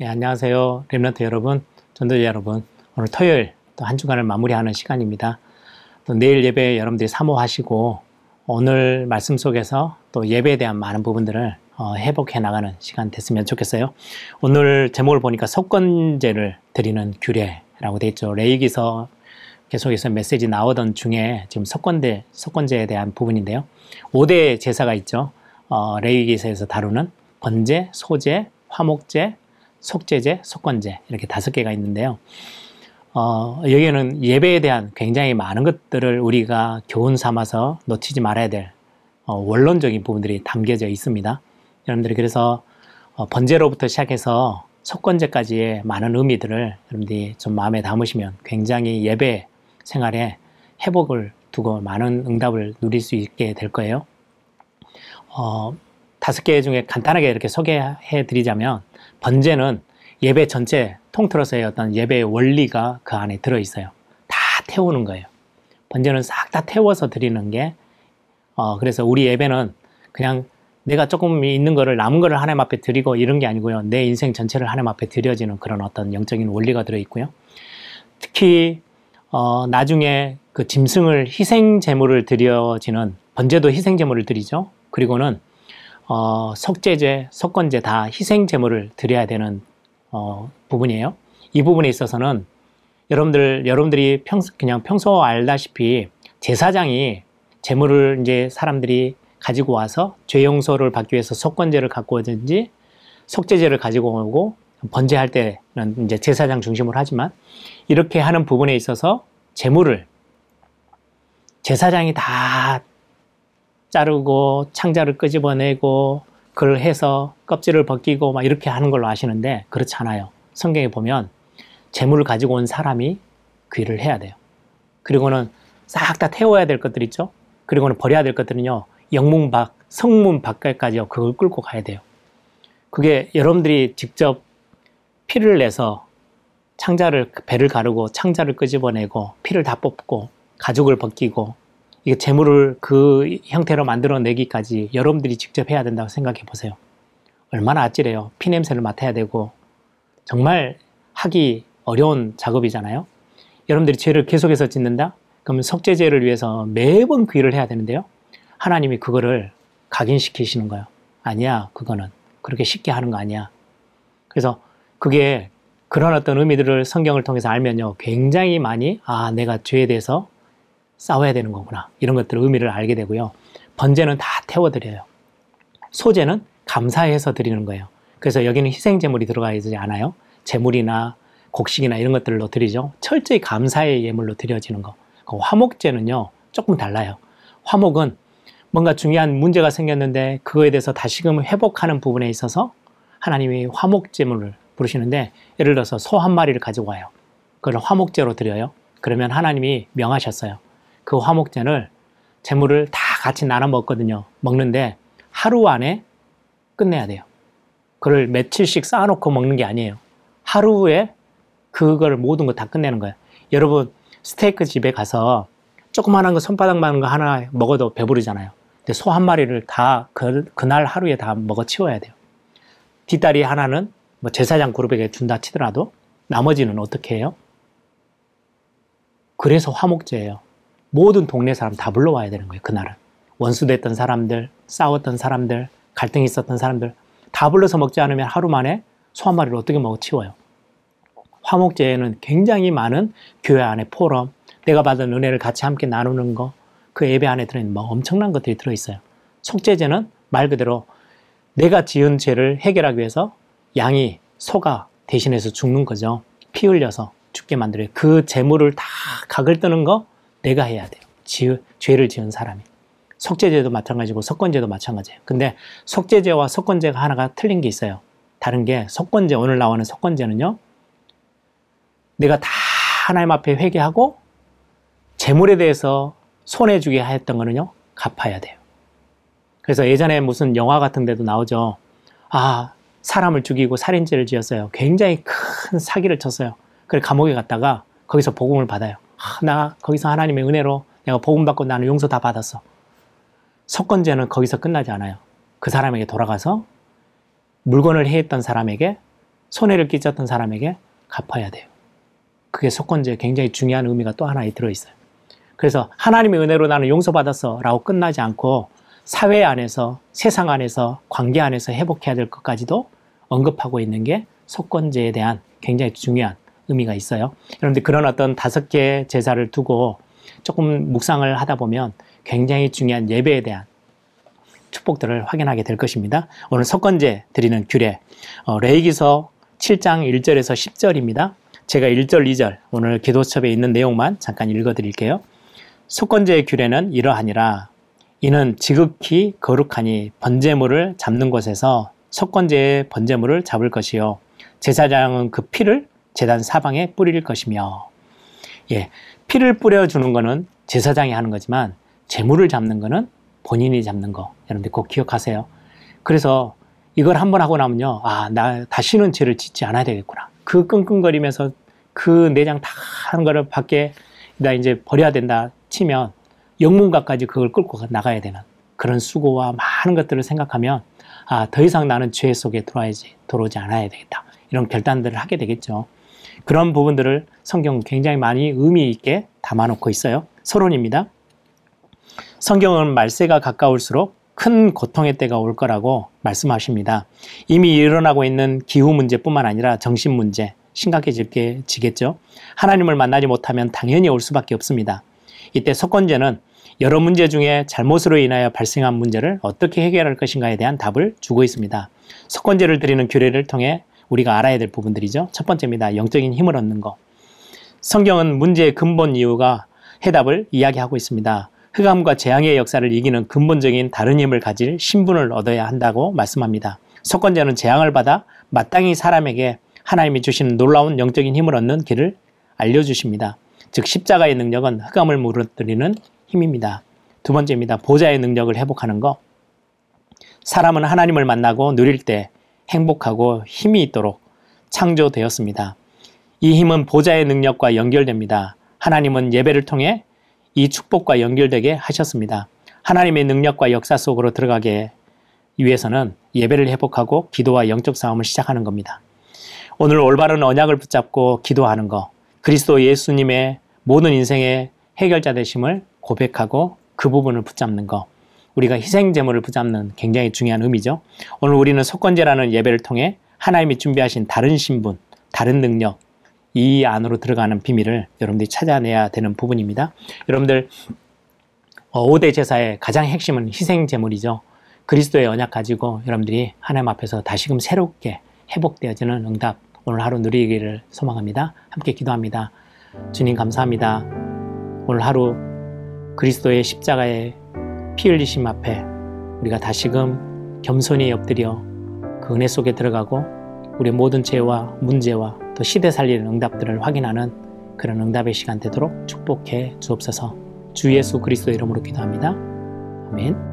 네, 안녕하세요. 랩런트 여러분, 전도자 여러분. 오늘 토요일 또 한 주간을 마무리하는 시간입니다. 또 내일 예배 여러분들이 사모하시고 오늘 말씀 속에서 또 예배에 대한 많은 부분들을 어, 회복해 나가는 시간 됐으면 좋겠어요. 오늘 제목을 보니까 석권제를 드리는 규례라고 되어 있죠. 레이기서 계속해서 메시지 나오던 중에 지금 석권대, 석권제에 대한 부분인데요. 5대 제사가 있죠. 어, 레이기서에서 다루는 권제, 소제, 화목제, 속제제, 속건제 이렇게 다섯 개가 있는데요. 어, 여기에는 예배에 대한 굉장히 많은 것들을 우리가 교훈 삼아서 놓치지 말아야 될 어, 원론적인 부분들이 담겨져 있습니다. 여러분들이 그래서 어, 번제로부터 시작해서 속건제까지의 많은 의미들을 여러분들이 좀 마음에 담으시면 굉장히 예배 생활에 회복을 두고 많은 응답을 누릴 수 있게 될 거예요. 어, 다섯 개 중에 간단하게 이렇게 소개해 드리자면 번제는 예배 전체 통틀어서의 어떤 예배의 원리가 그 안에 들어 있어요. 다 태우는 거예요. 번제는 싹 다 태워서 드리는 게, 어, 그래서 우리 예배는 그냥 내가 조금 있는 거를 남은 거를 하나님 앞에 드리고 이런 게 아니고요. 내 인생 전체를 하나님 앞에 드려지는 그런 어떤 영적인 원리가 들어 있고요. 특히, 어, 나중에 그 짐승을 희생 제물을 드려지는 번제도 희생 제물을 드리죠. 그리고는 어, 석제제, 석건제 다 희생 제물을 드려야 되는 어, 부분이에요. 이 부분에 있어서는 여러분들 여러분들이 평소 그냥 평소 알다시피 제사장이 제물을 이제 사람들이 가지고 와서 죄 용서를 받기 위해서 석건제를 갖고 오든지 속제제를 가지고 오고 번제할 때는 이제 제사장 중심으로 하지만 이렇게 하는 부분에 있어서 제물을 제사장이 다 자르고 창자를 끄집어내고 그걸 해서 껍질을 벗기고 막 이렇게 하는 걸로 아시는데 그렇지 않아요. 성경에 보면 재물을 가지고 온 사람이 그 일을 해야 돼요. 그리고는 싹 다 태워야 될 것들 있죠. 그리고는 버려야 될 것들은요. 영문 밖, 성문 밖까지요. 그걸 끌고 가야 돼요. 그게 여러분들이 직접 피를 내서 창자를 배를 가르고 창자를 끄집어내고 피를 다 뽑고 가죽을 벗기고 이게 재물을 그 형태로 만들어내기까지 여러분들이 직접 해야 된다고 생각해 보세요. 얼마나 아찔해요. 피 냄새를 맡아야 되고 정말 하기 어려운 작업이잖아요. 여러분들이 죄를 계속해서 짓는다? 그러면 석제죄를 위해서 매번 그 일을 해야 되는데요. 하나님이 그거를 각인시키시는 거예요. 아니야, 그거는. 그렇게 쉽게 하는 거 아니야. 그래서 그게 그런 어떤 의미들을 성경을 통해서 알면요. 굉장히 많이, 아, 내가 죄에 대해서 싸워야 되는 거구나. 이런 것들을 의미를 알게 되고요. 번제는 다 태워드려요. 소제는 감사해서 드리는 거예요. 그래서 여기는 희생제물이 들어가 있지 않아요. 제물이나 곡식이나 이런 것들로 드리죠. 철저히 감사의 예물로 드려지는 거. 그 화목제는요, 조금 달라요. 화목은 뭔가 중요한 문제가 생겼는데 그거에 대해서 다시금 회복하는 부분에 있어서 하나님이 화목제물을 부르시는데 예를 들어서 소 한 마리를 가지고 와요. 그걸 화목제로 드려요. 그러면 하나님이 명하셨어요. 그 화목제를 재물을 다 같이 나눠 먹거든요. 먹는데 하루 안에 끝내야 돼요. 그걸 며칠씩 쌓아놓고 먹는 게 아니에요. 하루에 그걸 모든 거 다 끝내는 거예요. 여러분 스테이크 집에 가서 조그만한 거 손바닥만한 거 하나 먹어도 배부르잖아요. 근데 소 한 마리를 다 그, 그날 하루에 다 먹어 치워야 돼요. 뒷다리 하나는 뭐 제사장 그룹에게 준다 치더라도 나머지는 어떻게 해요? 그래서 화목제예요. 모든 동네 사람 다 불러와야 되는 거예요. 그날은. 원수됐던 사람들, 싸웠던 사람들, 갈등이 있었던 사람들 다 불러서 먹지 않으면 하루 만에 소 한 마리를 어떻게 먹어 치워요. 화목제에는 굉장히 많은 교회 안에 포럼, 내가 받은 은혜를 같이 함께 나누는 거, 그 예배 안에 들어있는 뭐 엄청난 것들이 들어있어요. 속죄제는 말 그대로 내가 지은 죄를 해결하기 위해서 양이 소가 대신해서 죽는 거죠. 피 흘려서 죽게 만들어요. 그 재물을 다 각을 뜨는 거 내가 해야 돼요. 지, 죄를 지은 사람이. 속죄죄도 마찬가지고 석권죄도 마찬가지예요. 근데 속죄죄와 석권죄가 하나가 틀린 게 있어요. 다른 게 석권죄 오늘 나오는 석권죄는요. 내가 다 하나님 앞에 회개하고 재물에 대해서 손해 주게 했던 거는요. 갚아야 돼요. 그래서 예전에 무슨 영화 같은 데도 나오죠. 아, 사람을 죽이고 살인죄를 지었어요. 굉장히 큰 사기를 쳤어요. 그래 감옥에 갔다가 거기서 복음을 받아요. 아, 나 거기서 하나님의 은혜로 내가 복음 받고 나는 용서 다 받았어. 석권제는 거기서 끝나지 않아요. 그 사람에게 돌아가서 물건을 해했던 사람에게 손해를 끼쳤던 사람에게 갚아야 돼요. 그게 속건제 굉장히 중요한 의미가 또 하나 들어있어요. 그래서 하나님의 은혜로 나는 용서받았어 라고 끝나지 않고 사회 안에서 세상 안에서 관계 안에서 회복해야 될 것까지도 언급하고 있는 게 속건제에 대한 굉장히 중요한 의미가 있어요. 여러분들 그런 어떤 다섯 개 제사를 두고 조금 묵상을 하다 보면 굉장히 중요한 예배에 대한 축복들을 확인하게 될 것입니다. 오늘 석건제 드리는 규례 어, 레이기서 7장 1절에서 10절입니다. 제가 1절, 2절 오늘 기도첩에 있는 내용만 잠깐 읽어드릴게요. 속건제의 규례는 이러하니라. 이는 지극히 거룩하니 번제물을 잡는 곳에서 속건제의 번제물을 잡을 것이요. 제사장은 그 피를 제단 사방에 뿌릴 것이며. 예, 피를 뿌려주는 것은 제사장이 하는 거지만 재물을 잡는 것은 본인이 잡는 거. 여러분들 꼭 기억하세요. 그래서 이걸 한번 하고 나면요. 아, 나 다시는 죄를 짓지 않아야 되겠구나. 그 끙끙거리면서 그 내장 다 하는 거를 밖에 나 이제 버려야 된다 치면 영문가까지 그걸 끌고 나가야 되는 그런 수고와 많은 것들을 생각하면 아, 더 이상 나는 죄 속에 들어와야지, 들어오지 않아야 되겠다. 이런 결단들을 하게 되겠죠. 그런 부분들을 성경은 굉장히 많이 의미 있게 담아놓고 있어요. 서론입니다. 성경은 말세가 가까울수록 큰 고통의 때가 올 거라고 말씀하십니다. 이미 일어나고 있는 기후 문제뿐만 아니라 정신 문제 심각해지겠죠. 하나님을 만나지 못하면 당연히 올 수밖에 없습니다. 이때 석권제는 여러 문제 중에 잘못으로 인하여 발생한 문제를 어떻게 해결할 것인가에 대한 답을 주고 있습니다. 석권제를 드리는 규례를 통해 우리가 알아야 될 부분들이죠. 첫 번째입니다. 영적인 힘을 얻는 것. 성경은 문제의 근본 이유가 해답을 이야기하고 있습니다. 흑암과 재앙의 역사를 이기는 근본적인 다른 힘을 가질 신분을 얻어야 한다고 말씀합니다. 석권자는 재앙을 받아 마땅히 사람에게 하나님이 주시는 놀라운 영적인 힘을 얻는 길을 알려주십니다. 즉 십자가의 능력은 흑암을 무너뜨리는 힘입니다. 두 번째입니다. 보좌의 능력을 회복하는 것. 사람은 하나님을 만나고 누릴 때 행복하고 힘이 있도록 창조되었습니다. 이 힘은 보좌의 능력과 연결됩니다. 하나님은 예배를 통해 이 축복과 연결되게 하셨습니다. 하나님의 능력과 역사 속으로 들어가게 위해서는 예배를 회복하고 기도와 영적 싸움을 시작하는 겁니다. 오늘 올바른 언약을 붙잡고 기도하는 것, 그리스도 예수님의 모든 인생의 해결자 되심을 고백하고 그 부분을 붙잡는 것, 우리가 희생 제물을 붙잡는 굉장히 중요한 의미죠. 오늘 우리는 속건제라는 예배를 통해 하나님이 준비하신 다른 신분, 다른 능력, 이 안으로 들어가는 비밀을 여러분들이 찾아내야 되는 부분입니다. 여러분들 5대 어, 제사의 가장 핵심은 희생 제물이죠. 그리스도의 언약 가지고 여러분들이 하나님 앞에서 다시금 새롭게 회복되어지는 응답 오늘 하루 누리기를 소망합니다. 함께 기도합니다. 주님 감사합니다. 오늘 하루 그리스도의 십자가의 피 흘리심 앞에 우리가 다시금 겸손히 엎드려 그 은혜 속에 들어가고 우리 모든 죄와 문제와 또 시대 살리는 응답들을 확인하는 그런 응답의 시간 되도록 축복해 주옵소서 주 예수 그리스도 이름으로 기도합니다. 아멘.